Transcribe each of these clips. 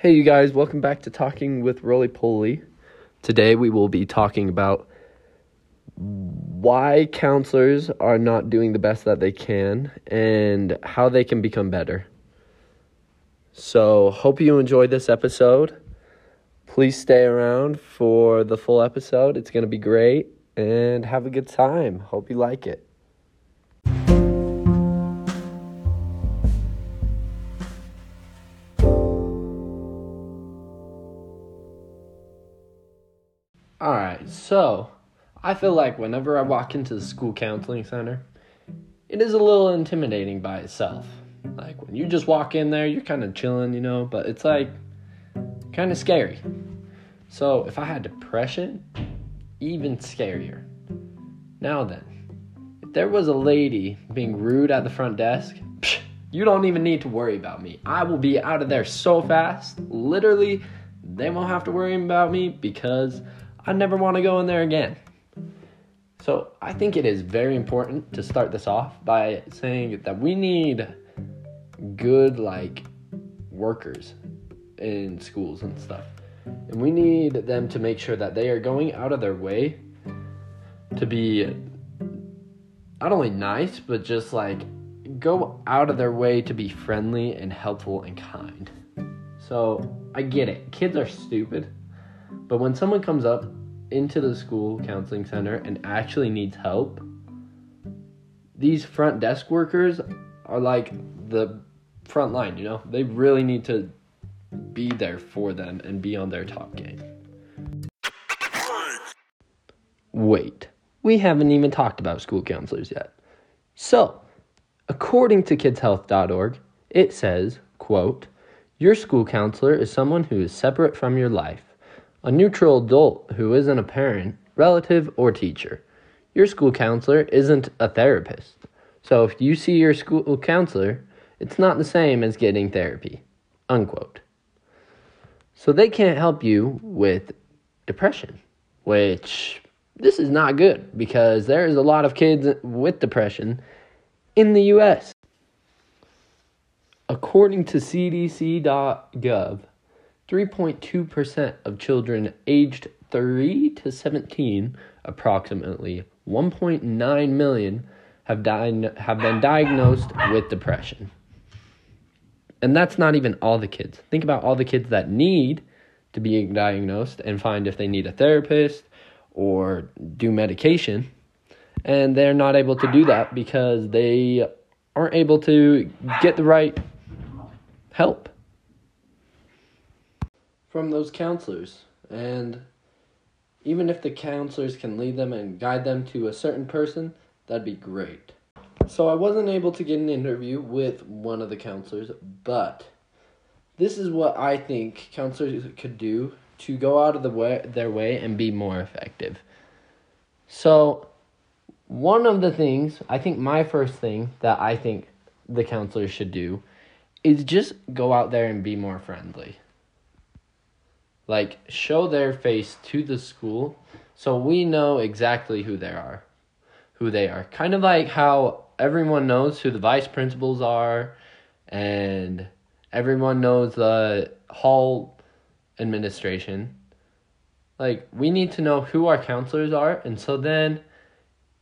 Hey, you guys, welcome back to Talking with Roly Poly. Today we will be talking about why counselors are not doing the best that they can and how they can become better. So, hope you enjoyed this episode. Please stay around for the full episode. It's going to be great and have a good time. Hope you like it. All right, so I feel like whenever I walk into the school counseling center, it is a little intimidating by itself. Like when you just walk in there, you're kind of chilling, you know, but it's like kind of scary. So if I had depression, even scarier. Now then, if there was a lady being rude at the front desk, psh, you don't even need to worry about me. I will be out of there so fast. Literally, they won't have to worry about me because I never want to go in there again. So I think it is very important to start this off by saying that we need good like workers in schools and stuff. And we need them to make sure that they are going out of their way to be not only nice, but just like go out of their way to be friendly and helpful and kind. So I get it. Kids are stupid. But when someone comes up into the school counseling center and actually needs help, these front desk workers are like the front line, you know? They really need to be there for them and be on their top game. Wait, we haven't even talked about school counselors yet. So, according to kidshealth.org, it says, quote, your school counselor is someone who is separate from your life, a neutral adult who isn't a parent, relative, or teacher. Your school counselor isn't a therapist. So if you see your school counselor, it's not the same as getting therapy. Unquote. So they can't help you with depression, which this is not good because there is a lot of kids with depression in the US. According to cdc.gov, 3.2% of children aged 3 to 17, approximately 1.9 million, have, di- have been diagnosed with depression. And that's not even all the kids. Think about all the kids that need to be diagnosed and find if they need a therapist or do medication. And they're not able to do that because they aren't able to get the right help from those counselors. And even if the counselors can lead them and guide them to a certain person, that'd be great. So I wasn't able to get an interview with one of the counselors, but this is what I think counselors could do to go out of the way, their way and be more effective. So one of the things, I think my first thing that I think the counselors should do is just go out there and be more friendly. Like, show their face to the school so we know exactly who they are. Who they are. Kind of like how everyone knows who the vice principals are and everyone knows the hall administration. Like, we need to know who our counselors are, and so then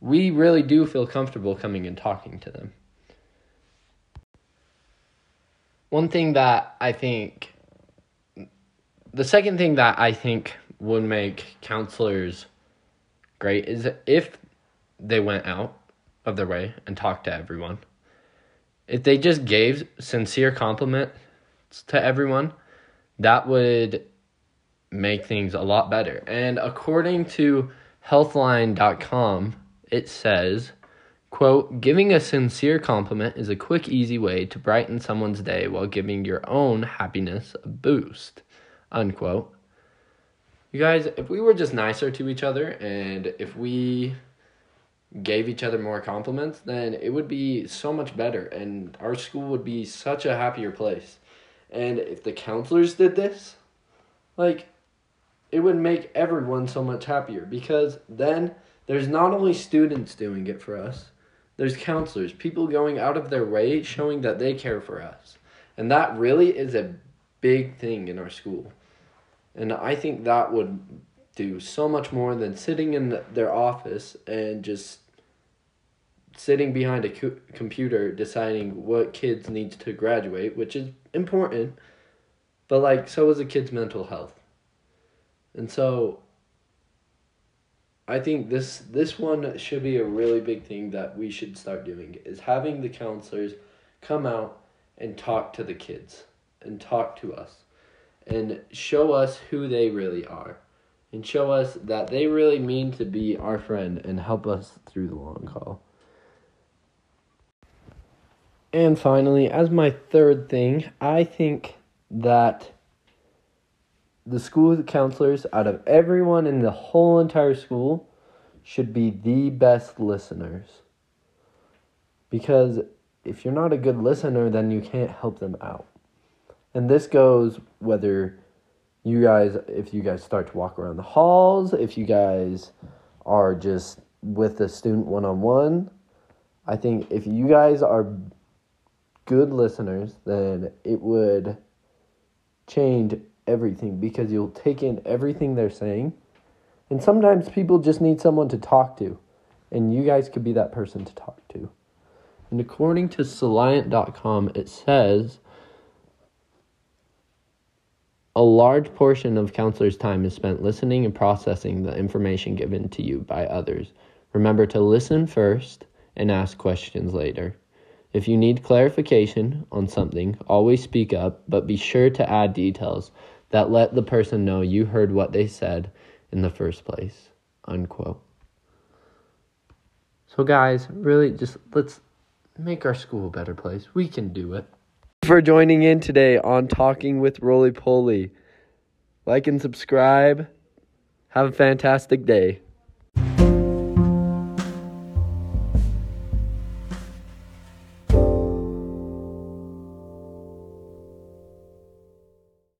we really do feel comfortable coming and talking to them. One thing that I think, the second thing that I think would make counselors great is if they went out of their way and talked to everyone. If they just gave sincere compliments to everyone, that would make things a lot better. And according to healthline.com, it says Quote, giving a sincere compliment is a quick, easy way to brighten someone's day while giving your own happiness a boost. Unquote. You guys, if we were just nicer to each other and if we gave each other more compliments, then it would be so much better and our school would be such a happier place. And if the counselors did this, like, it would make everyone so much happier because then there's not only students doing it for us, there's counselors, people going out of their way showing that they care for us. And that really is a big thing in our school. And I think that would do so much more than sitting in their office and just sitting behind a co- computer deciding what kids need to graduate, which is important, but like so is a kid's mental health. And so I think this this one should be a really big thing that we should start doing is having the counselors come out and talk to the kids and talk to us and show us who they really are and show us that they really mean to be our friend and help us through the long haul. And finally, as my third thing, I think that the school counselors, out of everyone in the whole entire school, should be the best listeners. Because if you're not a good listener, then you can't help them out. And this goes whether you guys, if you guys start to walk around the halls, if you guys are just with a student one on one. I think if you guys are good listeners, then it would change everything because you'll take in everything they're saying. And sometimes people just need someone to talk to, and you guys could be that person to talk to. And according to Soliant.com, it says a large portion of counselors' time is spent listening and processing the information given to you by others. Remember to listen first and ask questions later. If you need clarification on something, always speak up, but be sure to add details that let the person know you heard what they said in the first place. Unquote. So, guys, really just let's make our school a better place. We can do it. For joining in today on Talking with Roly Poly. Like and subscribe. Have a fantastic day.